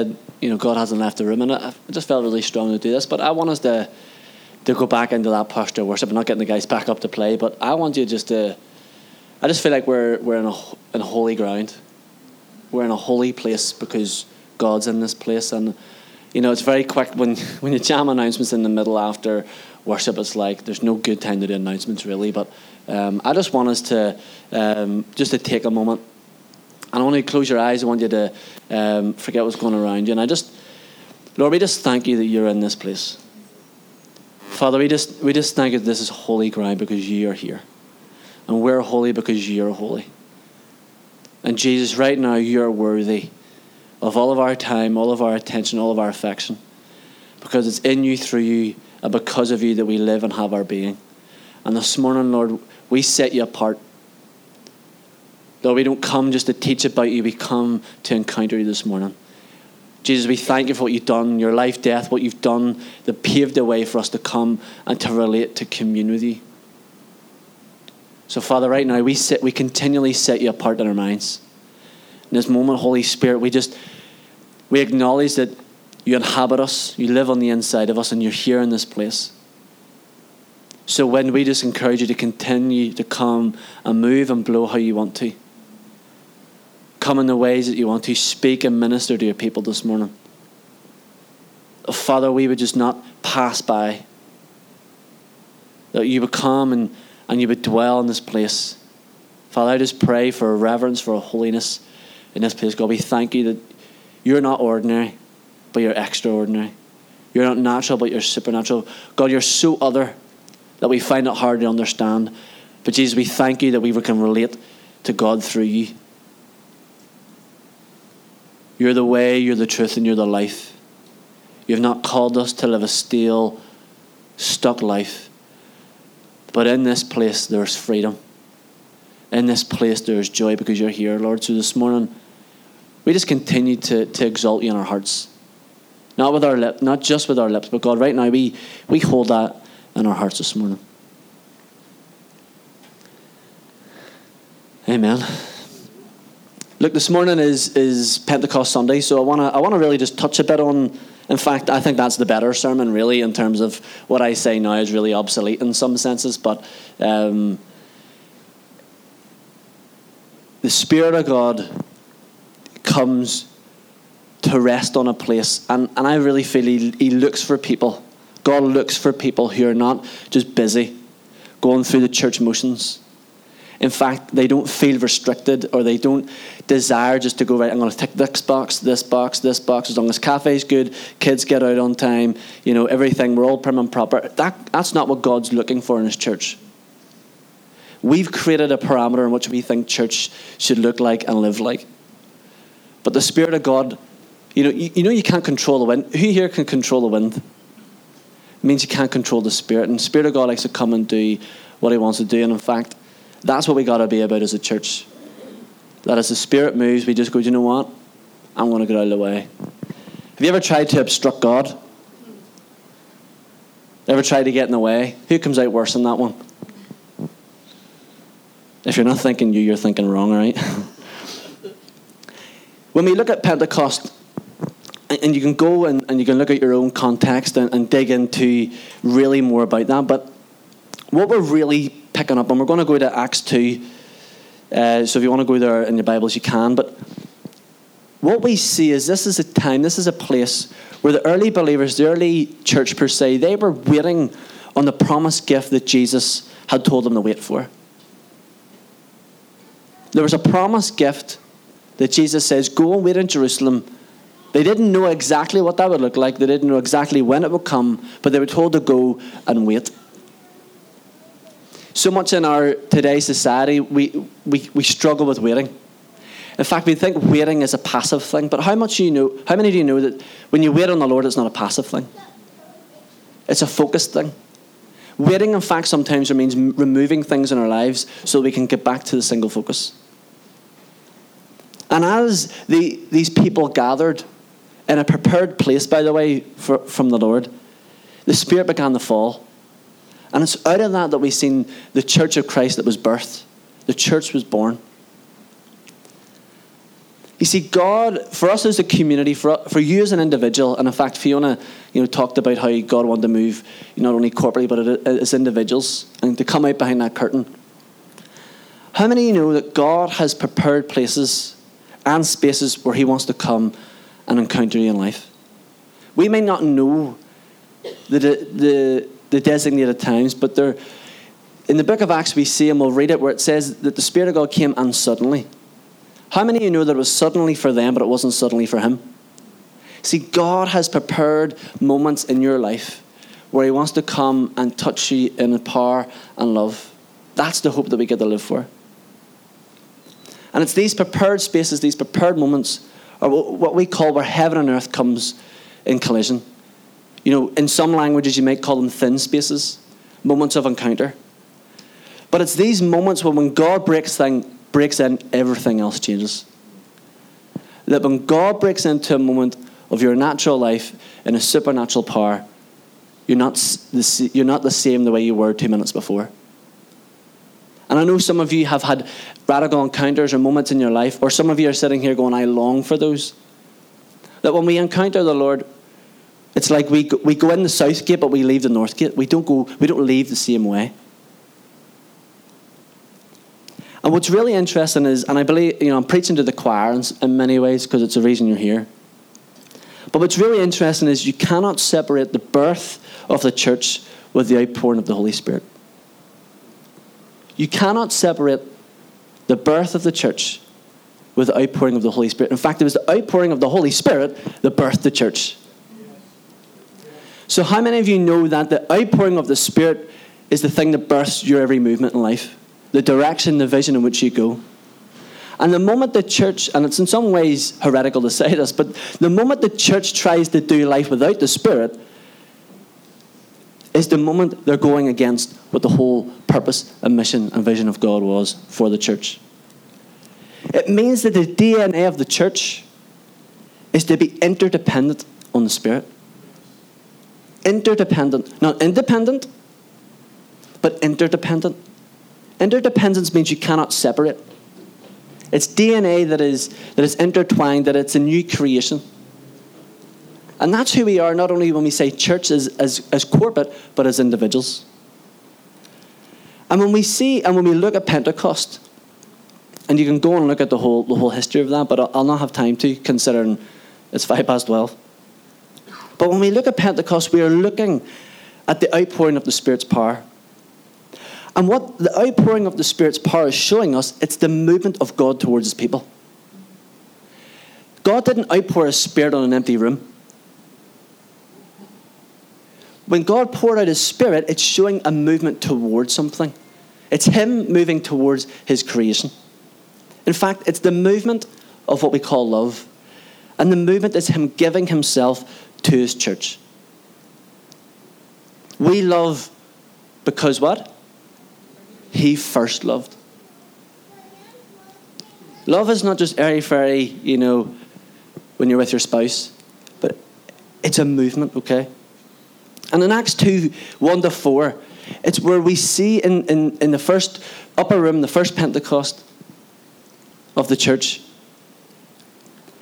said, you know, God hasn't left the room, and I just felt really strong to do this. But I want us to to go back into that posture of worship. I'm not getting the guys back up to play, but I want you just to. I just feel like we're we're in a in holy ground. We're in a holy place because God's in this place, and you know it's very quick when when you jam announcements in the middle after worship. It's like there's no good time to do announcements really, but um, I just want us to um, just to take a moment. And I want you to close your eyes. I want you to um, forget what's going around you. And I just, Lord, we just thank you that you're in this place. Father, we just, we just thank you that this is holy ground because you are here. And we're holy because you're holy. And Jesus, right now, you're worthy of all of our time, all of our attention, all of our affection. Because it's in you, through you, and because of you that we live and have our being. And this morning, Lord, we set you apart. Lord, we don't come just to teach about you, we come to encounter you this morning. Jesus, we thank you for what you've done, your life, death, what you've done that paved the way for us to come and to relate to community. So, Father, right now we sit, we continually set you apart in our minds. In this moment, Holy Spirit, we just we acknowledge that you inhabit us, you live on the inside of us, and you're here in this place. So when we just encourage you to continue to come and move and blow how you want to. Come in the ways that you want to. Speak and minister to your people this morning. Father, we would just not pass by. That you would come and, and you would dwell in this place. Father, I just pray for a reverence, for a holiness in this place. God, we thank you that you're not ordinary, but you're extraordinary. You're not natural, but you're supernatural. God, you're so other that we find it hard to understand. But Jesus, we thank you that we can relate to God through you. You're the way, you're the truth, and you're the life. You've not called us to live a stale, stuck life. But in this place, there's freedom. In this place, there's joy because you're here, Lord. So this morning, we just continue to, to exalt you in our hearts. Not with our lip, not just with our lips, but God, right now we, we hold that in our hearts this morning. Amen. Look, this morning is, is Pentecost Sunday, so I want to I wanna really just touch a bit on. In fact, I think that's the better sermon, really, in terms of what I say now is really obsolete in some senses. But um, the Spirit of God comes to rest on a place, and, and I really feel he, he looks for people. God looks for people who are not just busy going through the church motions in fact, they don't feel restricted or they don't desire just to go, right, I'm going to tick this box, this box, this box. As long as cafe's good, kids get out on time, you know, everything, we're all prim and proper. That, that's not what God's looking for in His church. We've created a parameter in which we think church should look like and live like. But the Spirit of God, you know, you, you know you can't control the wind. Who here can control the wind? It means you can't control the Spirit. And the Spirit of God likes to come and do what He wants to do. And in fact, that's what we got to be about as a church. That as the Spirit moves, we just go, you know what? I'm going to get out of the way. Have you ever tried to obstruct God? Ever tried to get in the way? Who comes out worse than that one? If you're not thinking you, you're thinking wrong, right? when we look at Pentecost, and you can go and, and you can look at your own context and, and dig into really more about that, but what we're really picking up, and we're going to go to Acts 2. Uh, so if you want to go there in your Bibles, you can. But what we see is this is a time, this is a place where the early believers, the early church per se, they were waiting on the promised gift that Jesus had told them to wait for. There was a promised gift that Jesus says, Go and wait in Jerusalem. They didn't know exactly what that would look like, they didn't know exactly when it would come, but they were told to go and wait. So much in our today's society, we, we, we struggle with waiting. In fact, we think waiting is a passive thing, but how much do you know? How many do you know that when you wait on the Lord, it's not a passive thing? It's a focused thing. Waiting, in fact, sometimes means removing things in our lives so we can get back to the single focus. And as the, these people gathered in a prepared place, by the way, for, from the Lord, the Spirit began to fall. And it's out of that that we've seen the church of Christ that was birthed. The church was born. You see, God, for us as a community, for, for you as an individual, and in fact, Fiona you know, talked about how God wanted to move not only corporately, but as individuals, and to come out behind that curtain. How many you know that God has prepared places and spaces where He wants to come and encounter you in life? We may not know the, the, the designated times, but there, in the book of Acts, we see, and we'll read it, where it says that the Spirit of God came and suddenly. How many of you know that it was suddenly for them, but it wasn't suddenly for him? See, God has prepared moments in your life where He wants to come and touch you in power and love. That's the hope that we get to live for. And it's these prepared spaces, these prepared moments, are what we call where heaven and earth comes in collision. You know, in some languages you might call them thin spaces, moments of encounter. But it's these moments when, when God breaks thing, breaks in, everything else changes. That when God breaks into a moment of your natural life in a supernatural power, you're not, the, you're not the same the way you were two minutes before. And I know some of you have had radical encounters or moments in your life, or some of you are sitting here going, I long for those. That when we encounter the Lord, it's like we go, we go in the south gate, but we leave the north gate. We don't, go, we don't leave the same way. And what's really interesting is, and I believe, you know, I'm preaching to the choir in, in many ways because it's the reason you're here. But what's really interesting is you cannot separate the birth of the church with the outpouring of the Holy Spirit. You cannot separate the birth of the church with the outpouring of the Holy Spirit. In fact, it was the outpouring of the Holy Spirit that birthed the church. So, how many of you know that the outpouring of the Spirit is the thing that births your every movement in life? the direction, the vision in which you go. And the moment the church, and it's in some ways heretical to say this, but the moment the church tries to do life without the Spirit, is the moment they're going against what the whole purpose and mission and vision of God was for the church. It means that the DNA of the church is to be interdependent on the Spirit. Interdependent, not independent, but interdependent. Interdependence means you cannot separate. It's DNA that is, that is intertwined, that it's a new creation. And that's who we are, not only when we say church as, as, as corporate, but as individuals. And when we see and when we look at Pentecost, and you can go and look at the whole, the whole history of that, but I'll, I'll not have time to, considering it's five past 12. But when we look at Pentecost, we are looking at the outpouring of the Spirit's power. And what the outpouring of the Spirit's power is showing us, it's the movement of God towards his people. God didn't outpour his Spirit on an empty room. When God poured out his Spirit, it's showing a movement towards something. It's him moving towards his creation. In fact, it's the movement of what we call love. And the movement is him giving himself to his church. We love because what? he first loved. Love is not just airy fairy, you know, when you're with your spouse, but it's a movement, okay? And in Acts 2 1 to 4, it's where we see in, in, in the first upper room, the first Pentecost of the church,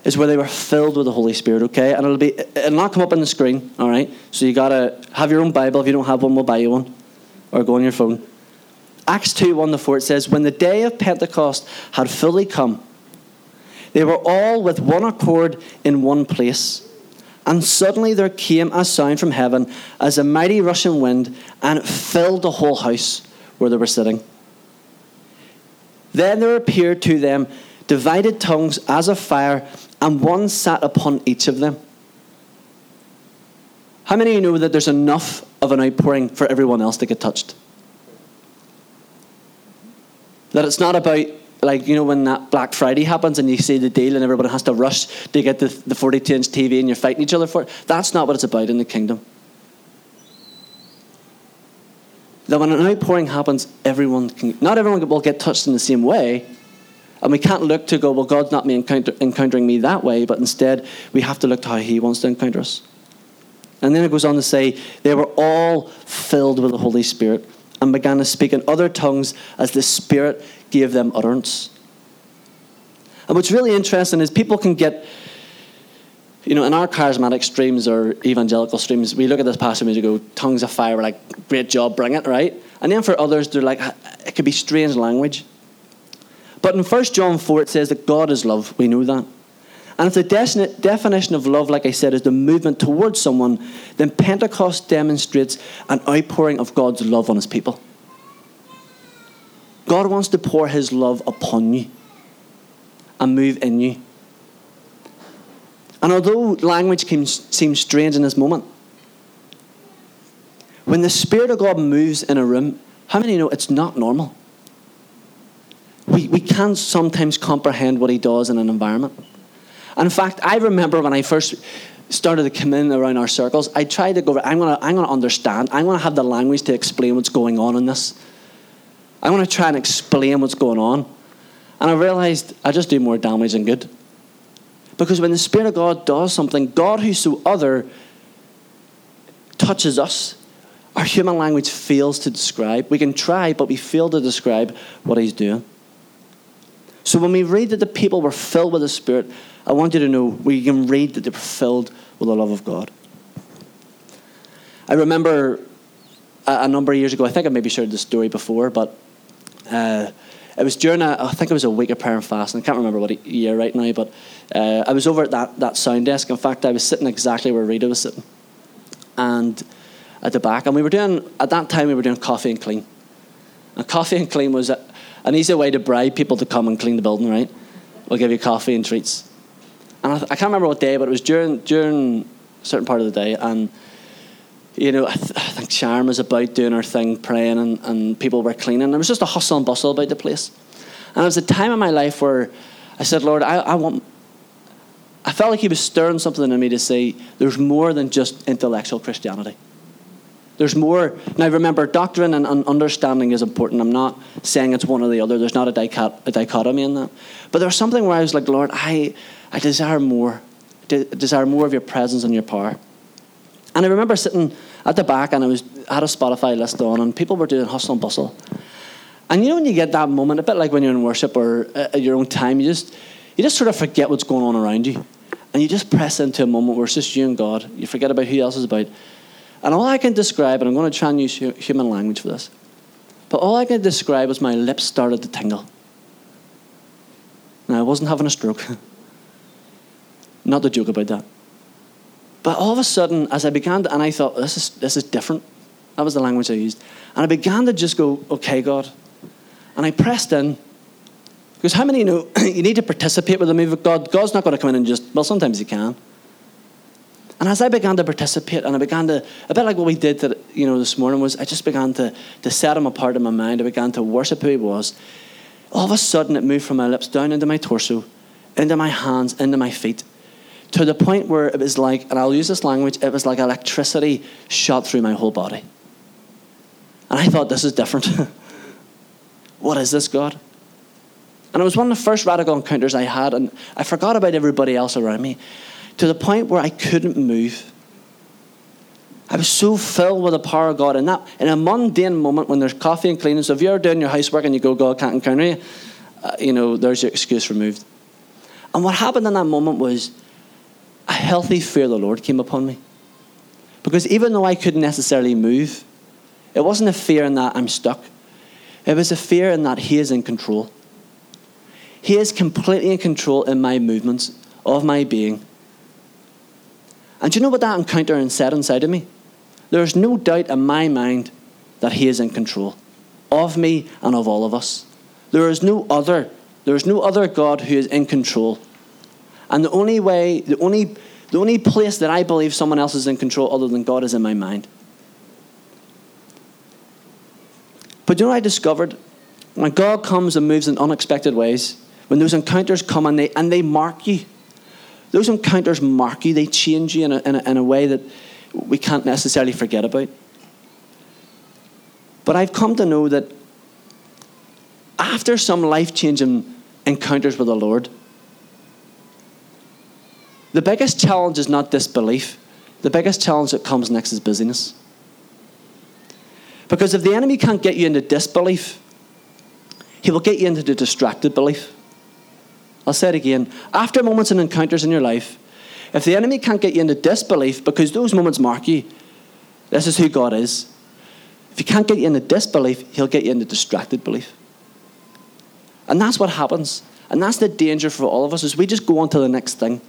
is where they were filled with the Holy Spirit, okay? And it'll be it'll not come up on the screen, all right? So you gotta have your own Bible. If you don't have one, we'll buy you one. Or go on your phone. Acts 2 1 to 4, it says, When the day of Pentecost had fully come, they were all with one accord in one place. And suddenly there came a sound from heaven as a mighty rushing wind, and it filled the whole house where they were sitting. Then there appeared to them divided tongues as of fire, and one sat upon each of them. How many of you know that there's enough of an outpouring for everyone else to get touched? That it's not about like you know when that Black Friday happens and you see the deal and everybody has to rush to get the, the 42 inch TV and you're fighting each other for it. That's not what it's about in the kingdom. That when an outpouring happens, everyone can, not everyone will get touched in the same way. And we can't look to go, well, God's not me encounter, encountering me that way, but instead we have to look to how He wants to encounter us. And then it goes on to say, they were all filled with the Holy Spirit and began to speak in other tongues as the Spirit gave them utterance. And what's really interesting is people can get, you know, in our charismatic streams or evangelical streams, we look at this passage and we go, tongues of fire, we're like, great job, bring it, right? And then for others, they're like, it could be strange language. But in 1 John 4, it says that God is love. We know that. And if the definition of love, like I said, is the movement towards someone, then Pentecost demonstrates an outpouring of God's love on his people. God wants to pour his love upon you and move in you. And although language seems strange in this moment, when the Spirit of God moves in a room, how many know it's not normal? We, we can't sometimes comprehend what He does in an environment. And In fact, I remember when I first started to come in around our circles, I tried to go, I'm going to I'm going to understand, I'm going to have the language to explain what's going on in this. I want to try and explain what's going on. And I realized I just do more damage than good. Because when the Spirit of God does something, God who's so other touches us. Our human language fails to describe. We can try, but we fail to describe what He's doing. So when we read that the people were filled with the Spirit, I want you to know we can read that they were filled with the love of God. I remember a, a number of years ago, I think I maybe shared this story before, but uh, it was during a, I think it was a week of prayer and fasting. I can't remember what year right now, but uh, I was over at that, that sound desk. In fact, I was sitting exactly where Rita was sitting, and at the back. And we were doing at that time we were doing coffee and clean. And coffee and clean was a, an easy way to bribe people to come and clean the building. Right? We'll give you coffee and treats and I, I, can't remember what day, but it was during during a certain part of the day, and you know, I, th- I think Sharon was about doing her thing, praying, and, and people were cleaning. There was just a hustle and bustle about the place, and it was a time in my life where I said, Lord, I, I want. I felt like He was stirring something in me to say, there's more than just intellectual Christianity. There's more. Now, remember, doctrine and, understanding is important. I'm not saying it's one or the other. There's not a, a dichotomy in that. But there's something where I was like, Lord, I, I desire more. I desire more of your presence and your power. And I remember sitting at the back and I was had a Spotify list on and people were doing hustle and bustle. And you know when you get that moment, a bit like when you're in worship or at your own time, you just you just sort of forget what's going on around you. And you just press into a moment where it's just you and God. You forget about who else is about. And all I can describe, and I'm going to try and use human language for this, but all I can describe was my lips started to tingle. Now, I wasn't having a stroke. Not to joke about that. But all of a sudden, as I began to, and I thought, this is, this is different. That was the language I used. And I began to just go, okay, God. And I pressed in. Because how many know you need to participate with the move of God? God's not going to come in and just, well, sometimes He can. And as I began to participate, and I began to, a bit like what we did, to, you know, this morning, was I just began to, to set Him apart in my mind. I began to worship who He was. All of a sudden, it moved from my lips down into my torso, into my hands, into my feet to the point where it was like, and I'll use this language, it was like electricity shot through my whole body. And I thought, this is different. what is this, God? And it was one of the first radical encounters I had, and I forgot about everybody else around me to the point where I couldn't move. I was so filled with the power of God. And that, in a mundane moment when there's coffee and cleaning, so if you're doing your housework and you go, God can't encounter you, uh, you know, there's your excuse removed. And what happened in that moment was a healthy fear of the Lord came upon me. Because even though I couldn't necessarily move, it wasn't a fear in that I'm stuck. It was a fear in that He is in control. He is completely in control in my movements, of my being. And do you know what that encounter and said inside of me? There is no doubt in my mind that He is in control of me and of all of us. There is no other. There is no other God who is in control. And the only way, the only, the only place that I believe someone else is in control other than God is in my mind. But you know what I discovered? When God comes and moves in unexpected ways, when those encounters come and they, and they mark you, those encounters mark you, they change you in a, in a, in a way that we can't necessarily forget about. But I've come to know that after some life changing encounters with the Lord, the biggest challenge is not disbelief. The biggest challenge that comes next is busyness. Because if the enemy can't get you into disbelief, he will get you into the distracted belief. I'll say it again. After moments and encounters in your life, if the enemy can't get you into disbelief because those moments mark you, this is who God is. If he can't get you into disbelief, he'll get you into distracted belief. And that's what happens. And that's the danger for all of us is we just go on to the next thing.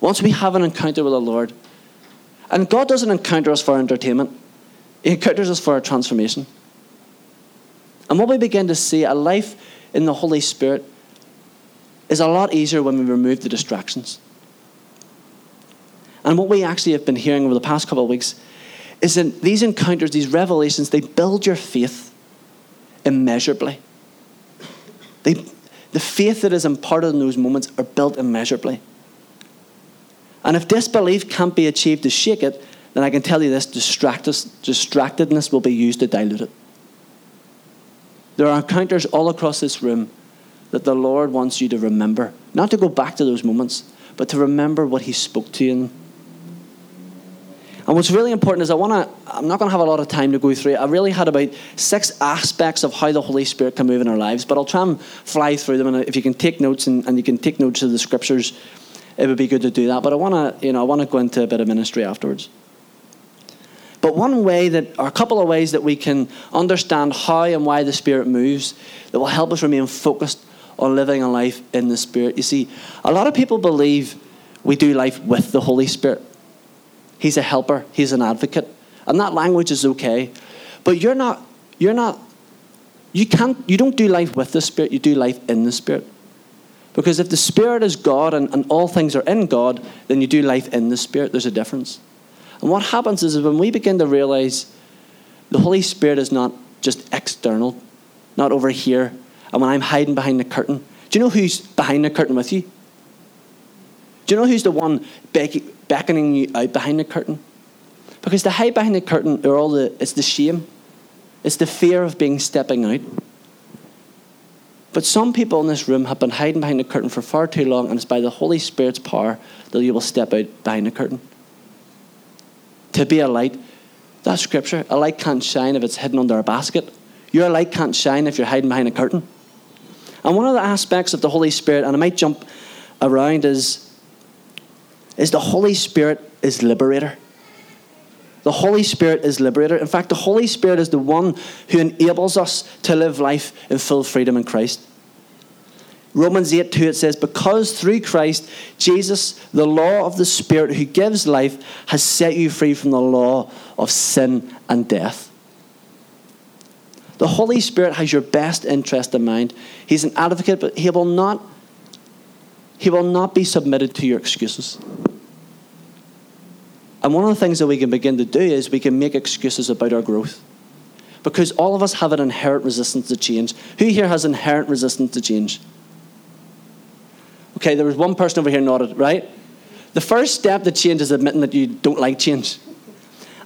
Once we have an encounter with the Lord. And God doesn't encounter us for entertainment. He encounters us for our transformation. And what we begin to see, a life in the Holy Spirit, is a lot easier when we remove the distractions. And what we actually have been hearing over the past couple of weeks is that these encounters, these revelations, they build your faith immeasurably. They, the faith that is imparted in those moments are built immeasurably. And if disbelief can't be achieved to shake it, then I can tell you this distractedness will be used to dilute it. There are encounters all across this room that the Lord wants you to remember. Not to go back to those moments, but to remember what He spoke to you and what's really important is I want to, I'm not going to have a lot of time to go through it. I really had about six aspects of how the Holy Spirit can move in our lives, but I'll try and fly through them. And if you can take notes and, and you can take notes of the scriptures, it would be good to do that. But I want to, you know, I want to go into a bit of ministry afterwards. But one way that, or a couple of ways that we can understand how and why the Spirit moves that will help us remain focused on living a life in the Spirit. You see, a lot of people believe we do life with the Holy Spirit. He's a helper, he's an advocate. And that language is okay. But you're not, you're not, you can't, you don't do life with the Spirit, you do life in the Spirit. Because if the Spirit is God and, and all things are in God, then you do life in the Spirit. There's a difference. And what happens is when we begin to realize the Holy Spirit is not just external, not over here, and when I'm hiding behind the curtain, do you know who's behind the curtain with you? Do you know who's the one beckoning you out behind the curtain. Because the hide behind the curtain are all the it's the shame. It's the fear of being stepping out. But some people in this room have been hiding behind the curtain for far too long, and it's by the Holy Spirit's power that you will step out behind the curtain. To be a light, that's scripture. A light can't shine if it's hidden under a basket. Your light can't shine if you're hiding behind a curtain. And one of the aspects of the Holy Spirit, and I might jump around, is is the Holy Spirit is liberator. The Holy Spirit is liberator. In fact, the Holy Spirit is the one who enables us to live life in full freedom in Christ. Romans 8 2 it says, Because through Christ, Jesus, the law of the Spirit who gives life, has set you free from the law of sin and death. The Holy Spirit has your best interest in mind. He's an advocate, but he will not, he will not be submitted to your excuses. And one of the things that we can begin to do is we can make excuses about our growth. Because all of us have an inherent resistance to change. Who here has inherent resistance to change? Okay, there was one person over here nodded, right? The first step to change is admitting that you don't like change.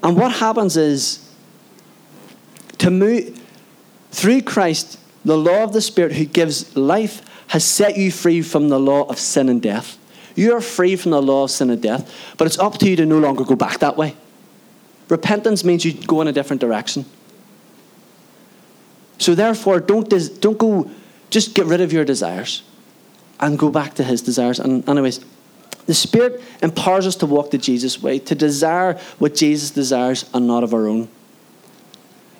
And what happens is to move through Christ, the law of the Spirit who gives life has set you free from the law of sin and death. You are free from the law of sin and death, but it's up to you to no longer go back that way. Repentance means you go in a different direction. So therefore, don't, des- don't go, just get rid of your desires and go back to his desires. And anyways, the Spirit empowers us to walk the Jesus way, to desire what Jesus desires and not of our own.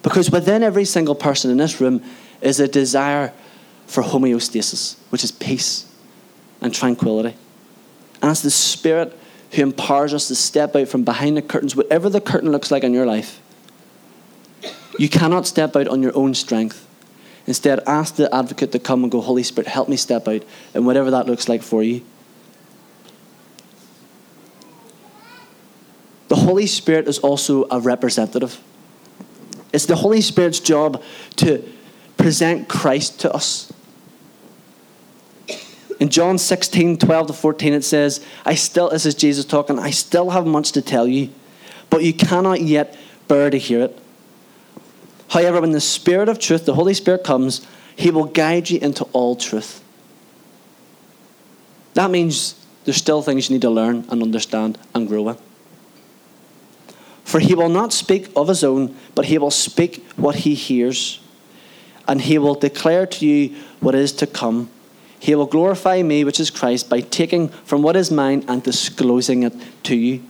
Because within every single person in this room is a desire for homeostasis, which is peace and tranquility. And it's the Spirit who empowers us to step out from behind the curtains, whatever the curtain looks like in your life. You cannot step out on your own strength. Instead, ask the advocate to come and go, Holy Spirit, help me step out, and whatever that looks like for you. The Holy Spirit is also a representative. It's the Holy Spirit's job to present Christ to us. In John 16, 12 to 14, it says, I still, this is Jesus talking, I still have much to tell you, but you cannot yet bear to hear it. However, when the Spirit of truth, the Holy Spirit comes, he will guide you into all truth. That means there's still things you need to learn and understand and grow in. For he will not speak of his own, but he will speak what he hears, and he will declare to you what is to come he will glorify me, which is Christ, by taking from what is mine and disclosing it to you.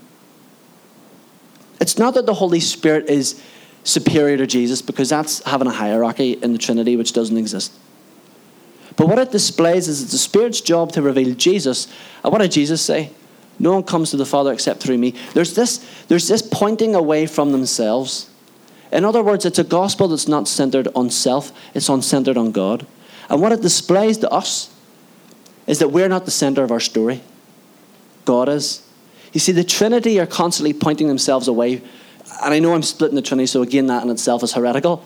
It's not that the Holy Spirit is superior to Jesus, because that's having a hierarchy in the Trinity which doesn't exist. But what it displays is it's the Spirit's job to reveal Jesus. And what did Jesus say? No one comes to the Father except through me. There's this, there's this pointing away from themselves. In other words, it's a gospel that's not centered on self, it's on centered on God. And what it displays to us is that we're not the center of our story. God is. You see, the Trinity are constantly pointing themselves away. And I know I'm splitting the Trinity, so again, that in itself is heretical.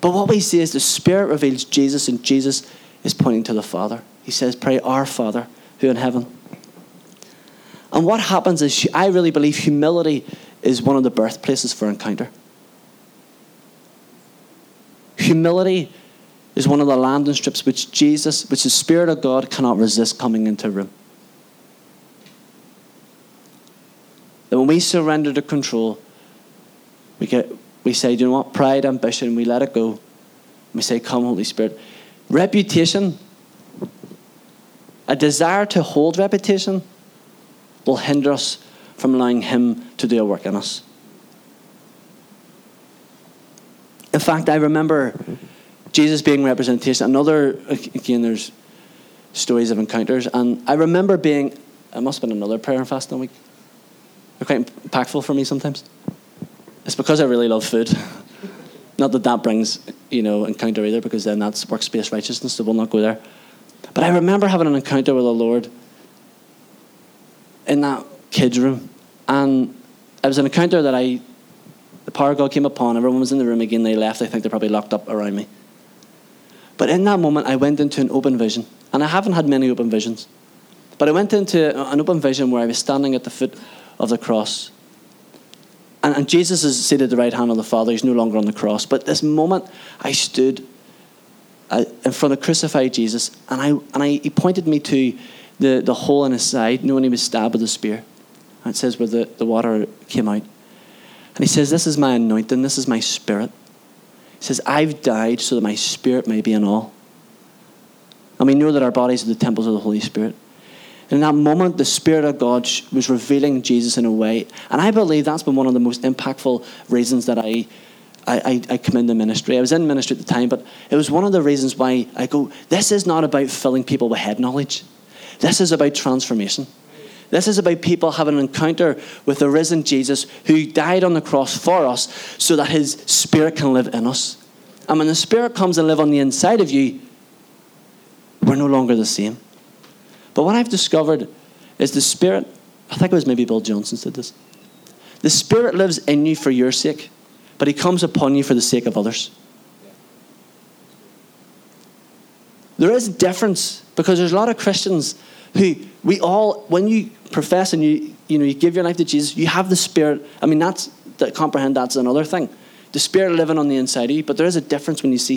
But what we see is the Spirit reveals Jesus, and Jesus is pointing to the Father. He says, Pray, Our Father who in heaven. And what happens is, I really believe humility is one of the birthplaces for encounter. Humility is one of the landing strips which Jesus, which the Spirit of God cannot resist coming into a room. That when we surrender to control, we get we say, do you know what? Pride, ambition, we let it go. We say, Come, Holy Spirit. Reputation, a desire to hold reputation, will hinder us from allowing Him to do a work in us. In fact, I remember Jesus being representation. Another, again, there's stories of encounters, and I remember being, it must have been another prayer and fasting week. They're quite impactful for me sometimes. It's because I really love food. Not that that brings, you know, encounter either, because then that's works-based righteousness, so we'll not go there. But I remember having an encounter with the Lord in that kids' room. And it was an encounter that I, the power of God came upon. Everyone was in the room again. They left. I think they're probably locked up around me. But in that moment, I went into an open vision. And I haven't had many open visions. But I went into an open vision where I was standing at the foot of the cross. And, and Jesus is seated at the right hand of the Father. He's no longer on the cross. But this moment, I stood uh, in front of crucified Jesus, and I and I, he pointed me to the, the hole in his side, knowing he was stabbed with a spear. And it says where the, the water came out. And he says, This is my anointing, this is my spirit. He says, I've died so that my spirit may be in all. And we know that our bodies are the temples of the Holy Spirit. And in that moment, the Spirit of God was revealing Jesus in a way. And I believe that's been one of the most impactful reasons that I, I, I, come into ministry. I was in ministry at the time, but it was one of the reasons why I go, this is not about filling people with head knowledge. This is about transformation. This is about people having an encounter with the risen Jesus who died on the cross for us so that his spirit can live in us. And when the spirit comes and live on the inside of you, we're no longer the same. But what I've discovered is the Spirit, I think it was maybe Bill Johnson said this. The Spirit lives in you for your sake, but He comes upon you for the sake of others. There is a difference because there's a lot of Christians who we all, when you profess and you, you know, you give your life to Jesus, you have the Spirit. I mean, that's, that comprehend that's another thing. The Spirit living on the inside of you, but there is a difference when you see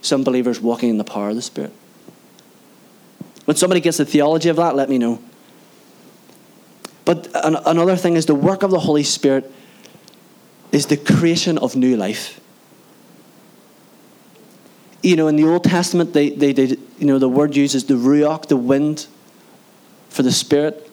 some believers walking in the power of the Spirit. When somebody gets the theology of that, let me know. But another thing is the work of the Holy Spirit is the creation of new life. You know, in the Old Testament, they, they, they you know, the word uses the ruach, the wind, for the Spirit.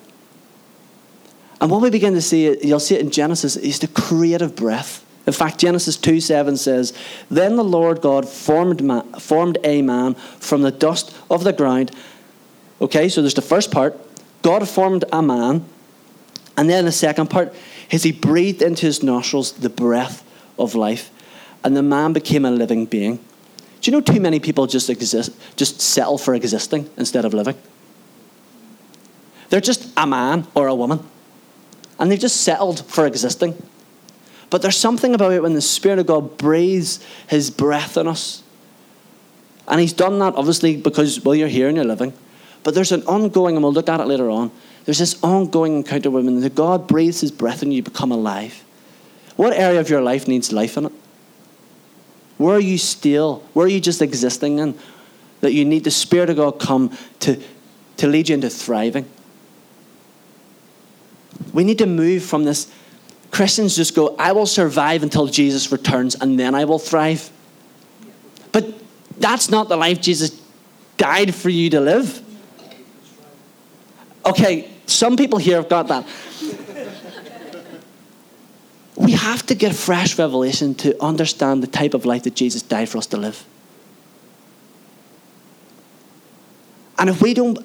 And what we begin to see, you'll see it in Genesis, is the creative breath. In fact, Genesis 2 7 says, Then the Lord God formed, man, formed a man from the dust of the ground Okay, so there's the first part God formed a man. And then the second part is he breathed into his nostrils the breath of life. And the man became a living being. Do you know too many people just exist, just settle for existing instead of living? They're just a man or a woman. And they've just settled for existing. But there's something about it when the Spirit of God breathes his breath in us. And he's done that obviously because, well, you're here and you're living. But there's an ongoing, and we'll look at it later on, there's this ongoing encounter with him that God breathes his breath and you become alive. What area of your life needs life in it? Where are you still? Where are you just existing in? That you need the Spirit of God come to, to lead you into thriving. We need to move from this. Christians just go, I will survive until Jesus returns and then I will thrive. But that's not the life Jesus died for you to live. Okay, some people here have got that. we have to get fresh revelation to understand the type of life that Jesus died for us to live. And if we don't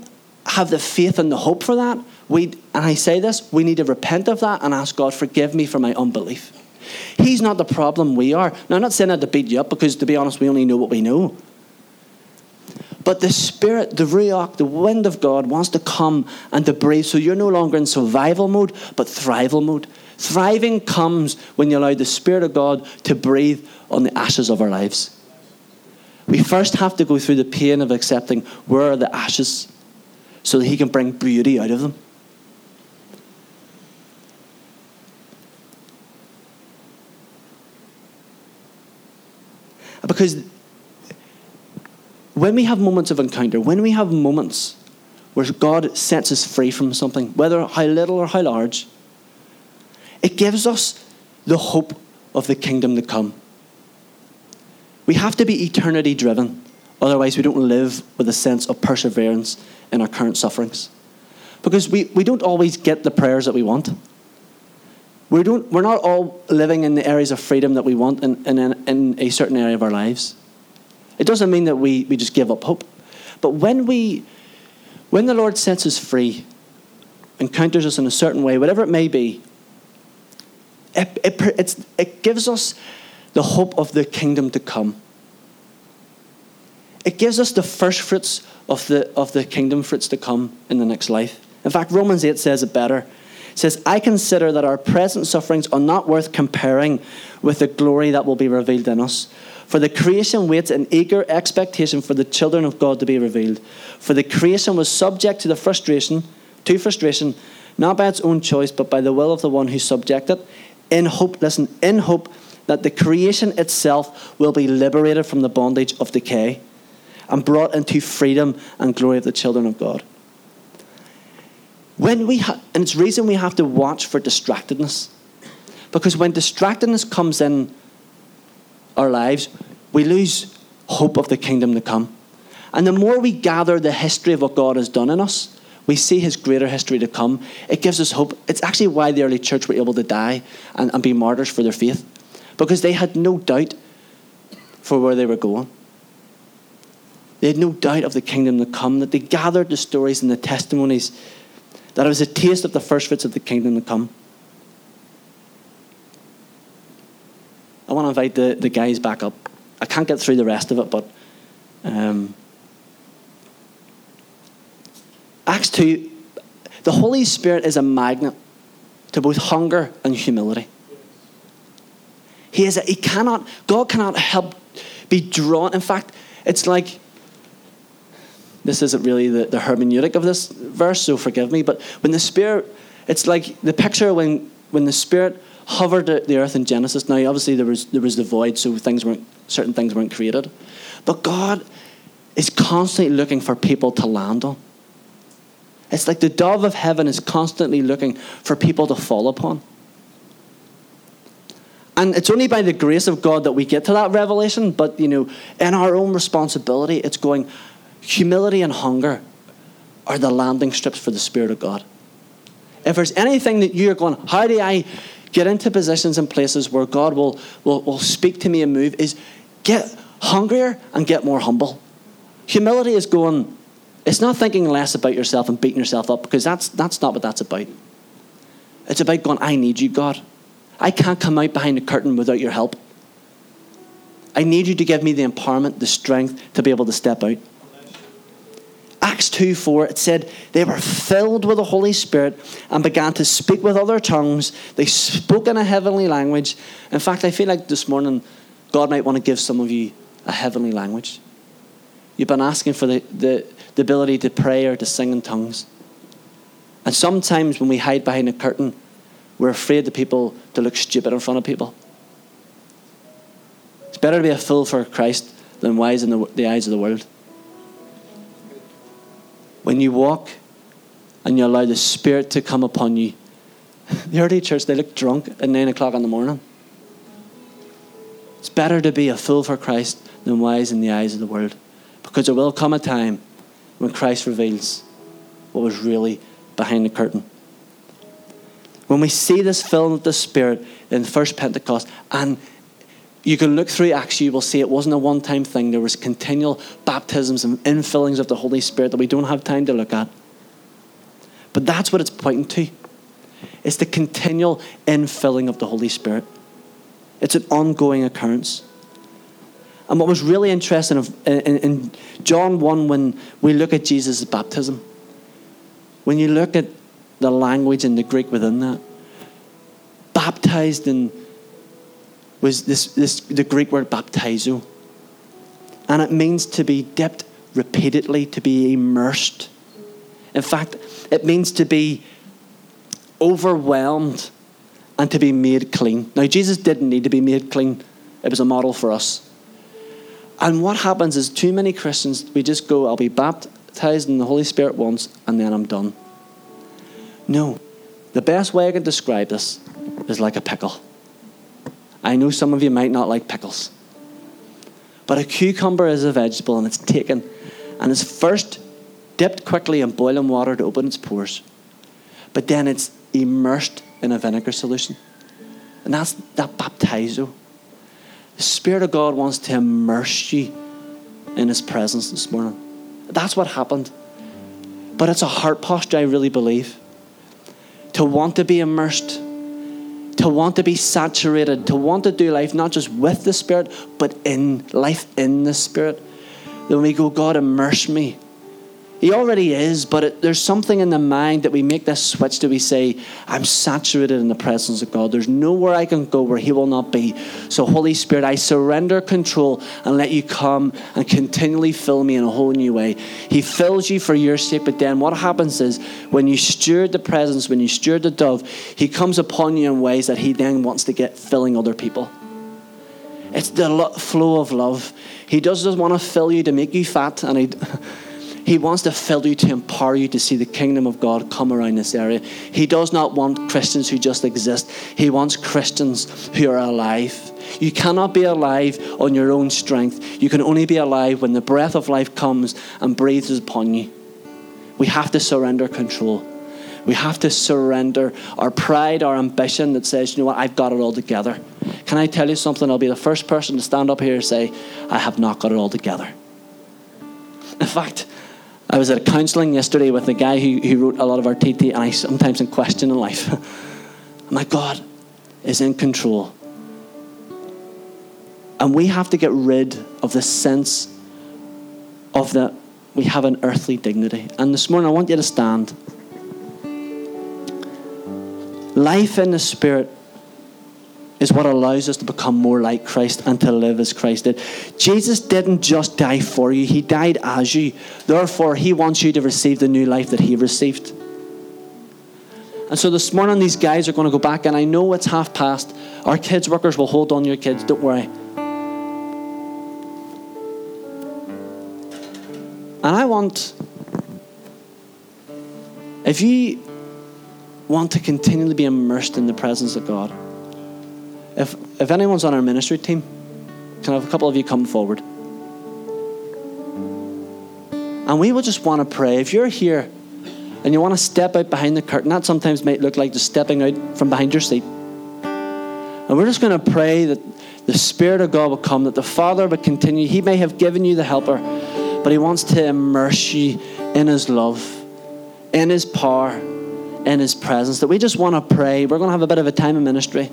have the faith and the hope for that, we and I say this, we need to repent of that and ask God, forgive me for my unbelief. He's not the problem, we are. Now I'm not saying that to beat you up because to be honest, we only know what we know. But the Spirit, the Ruach, the wind of God wants to come and to breathe. So you're no longer in survival mode, but thrival mode. Thriving comes when you allow the Spirit of God to breathe on the ashes of our lives. We first have to go through the pain of accepting where are the ashes so that He can bring beauty out of them. Because when we have moments of encounter, when we have moments where God sets us free from something, whether how little or how large, it gives us the hope of the kingdom to come. We have to be eternity driven, otherwise, we don't live with a sense of perseverance in our current sufferings. Because we, we don't always get the prayers that we want. We don't, we're not all living in the areas of freedom that we want in, in, in a certain area of our lives. It doesn't mean that we, we just give up hope. But when we when the Lord sets us free, encounters us in a certain way, whatever it may be, it, it, it gives us the hope of the kingdom to come. It gives us the first fruits of the, of the kingdom fruits to come in the next life. In fact, Romans 8 says it better. It says, I consider that our present sufferings are not worth comparing with the glory that will be revealed in us. For the creation waits in eager expectation for the children of God to be revealed. For the creation was subject to the frustration, to frustration, not by its own choice, but by the will of the one who subjected, in hope, listen, in hope that the creation itself will be liberated from the bondage of decay and brought into freedom and glory of the children of God. When we ha- and it's reason we have to watch for distractedness. Because when distractedness comes in our lives, we lose hope of the kingdom to come. And the more we gather the history of what God has done in us, we see his greater history to come. It gives us hope. It's actually why the early church were able to die and, and be martyrs for their faith, because they had no doubt for where they were going. They had no doubt of the kingdom to come, that they gathered the stories and the testimonies, that it was a taste of the first fruits of the kingdom to come. I want to invite the, the guys back up. I can't get through the rest of it, but um, Acts 2, the Holy Spirit is a magnet to both hunger and humility. He is a, he cannot, God cannot help be drawn. In fact, it's like this isn't really the, the hermeneutic of this verse, so forgive me, but when the Spirit, it's like the picture when, when the Spirit hovered the earth in Genesis. Now, obviously, there was, there was the void, so things weren't, certain things weren't created. But God is constantly looking for people to land on. It's like the dove of heaven is constantly looking for people to fall upon. And it's only by the grace of God that we get to that revelation, but you know, in our own responsibility, it's going humility and hunger are the landing strips for the Spirit of God. If there's anything that you're going, how do I get into positions and places where God will, will, will speak to me and move is get hungrier and get more humble. Humility is going, it's not thinking less about yourself and beating yourself up because that's, that's not what that's about. It's about going, I need you, God. I can't come out behind the curtain without your help. I need you to give me the empowerment, the strength to be able to step out. Acts 2 4, it said they were filled with the Holy Spirit and began to speak with other tongues. They spoke in a heavenly language. In fact, I feel like this morning God might want to give some of you a heavenly language. You've been asking for the, the, the ability to pray or to sing in tongues. And sometimes when we hide behind a curtain, we're afraid to people to look stupid in front of people. It's better to be a fool for Christ than wise in the, the eyes of the world. When you walk and you allow the Spirit to come upon you, the early church, they look drunk at 9 o'clock in the morning. It's better to be a fool for Christ than wise in the eyes of the world. Because there will come a time when Christ reveals what was really behind the curtain. When we see this filled with the Spirit in first Pentecost, and you can look through Acts, you will see it wasn't a one time thing. There was continual baptisms and infillings of the Holy Spirit that we don't have time to look at. But that's what it's pointing to. It's the continual infilling of the Holy Spirit. It's an ongoing occurrence. And what was really interesting in John 1, when we look at Jesus' baptism, when you look at the language and the Greek within that, baptized in was this, this the Greek word baptizo. And it means to be dipped repeatedly, to be immersed. In fact, it means to be overwhelmed and to be made clean. Now, Jesus didn't need to be made clean, it was a model for us. And what happens is, too many Christians, we just go, I'll be baptized in the Holy Spirit once, and then I'm done. No. The best way I can describe this is like a pickle. I know some of you might not like pickles. But a cucumber is a vegetable and it's taken and it's first dipped quickly in boiling water to open its pores. But then it's immersed in a vinegar solution. And that's that baptizo. The Spirit of God wants to immerse you in His presence this morning. That's what happened. But it's a heart posture, I really believe. To want to be immersed, to want to be saturated, to want to do life not just with the Spirit, but in life in the Spirit. Then we go, God, immerse me he already is, but it, there's something in the mind that we make this switch that we say, I'm saturated in the presence of God. There's nowhere I can go where He will not be. So, Holy Spirit, I surrender control and let you come and continually fill me in a whole new way. He fills you for your sake, but then what happens is when you steward the presence, when you steward the dove, He comes upon you in ways that He then wants to get filling other people. It's the flow of love. He doesn't want to fill you to make you fat, and He. He wants to fill you to empower you to see the kingdom of God come around this area. He does not want Christians who just exist, He wants Christians who are alive. You cannot be alive on your own strength. You can only be alive when the breath of life comes and breathes upon you. We have to surrender control. We have to surrender our pride, our ambition that says, you know what, I've got it all together. Can I tell you something? I'll be the first person to stand up here and say, I have not got it all together. In fact, I was at a counselling yesterday with a guy who, who wrote a lot of our TT, and I sometimes in question in life. My God is in control. And we have to get rid of the sense of that we have an earthly dignity. And this morning, I want you to stand. Life in the Spirit is what allows us to become more like Christ and to live as Christ did. Jesus didn't just die for you, He died as you. Therefore, He wants you to receive the new life that He received. And so this morning, these guys are going to go back, and I know it's half past. Our kids' workers will hold on your kids, don't worry. And I want, if you want to continually be immersed in the presence of God, if, if anyone's on our ministry team, can I have a couple of you come forward? And we will just want to pray. If you're here and you want to step out behind the curtain, that sometimes might look like just stepping out from behind your seat. And we're just going to pray that the Spirit of God will come, that the Father will continue. He may have given you the helper, but He wants to immerse you in His love, in His power, in His presence. That we just want to pray. We're going to have a bit of a time of ministry.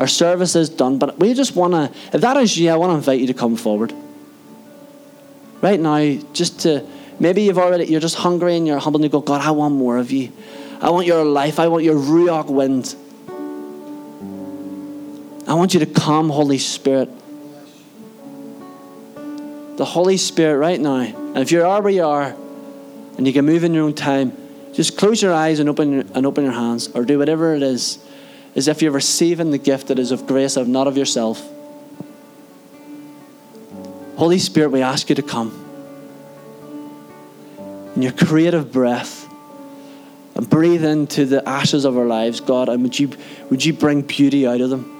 Our service is done, but we just want to, if that is you, I want to invite you to come forward. Right now, just to, maybe you've already, you're just hungry and you're humble and you go, God, I want more of you. I want your life. I want your Ruach wind. I want you to come, Holy Spirit. The Holy Spirit right now. And if you are where you are and you can move in your own time, just close your eyes and open, and open your hands or do whatever it is is if you're receiving the gift that is of grace, of not of yourself. Holy Spirit, we ask you to come in your creative breath and breathe into the ashes of our lives, God, and would you, would you bring beauty out of them?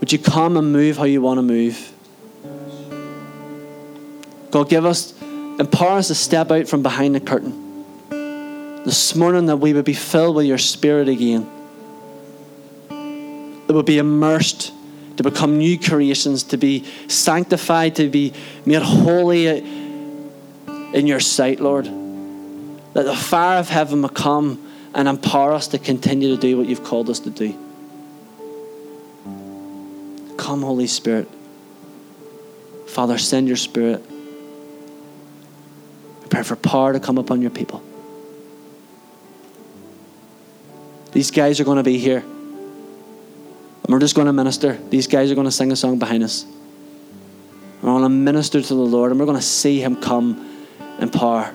Would you come and move how you want to move? God, give us, empower us to step out from behind the curtain. This morning, that we would be filled with your Spirit again. That would be immersed to become new creations, to be sanctified, to be made holy in your sight, Lord. That the fire of heaven come and empower us to continue to do what you've called us to do. Come, Holy Spirit. Father, send your Spirit. Prepare for power to come upon your people. These guys are going to be here. And we're just going to minister. These guys are going to sing a song behind us. We're going to minister to the Lord and we're going to see Him come in power.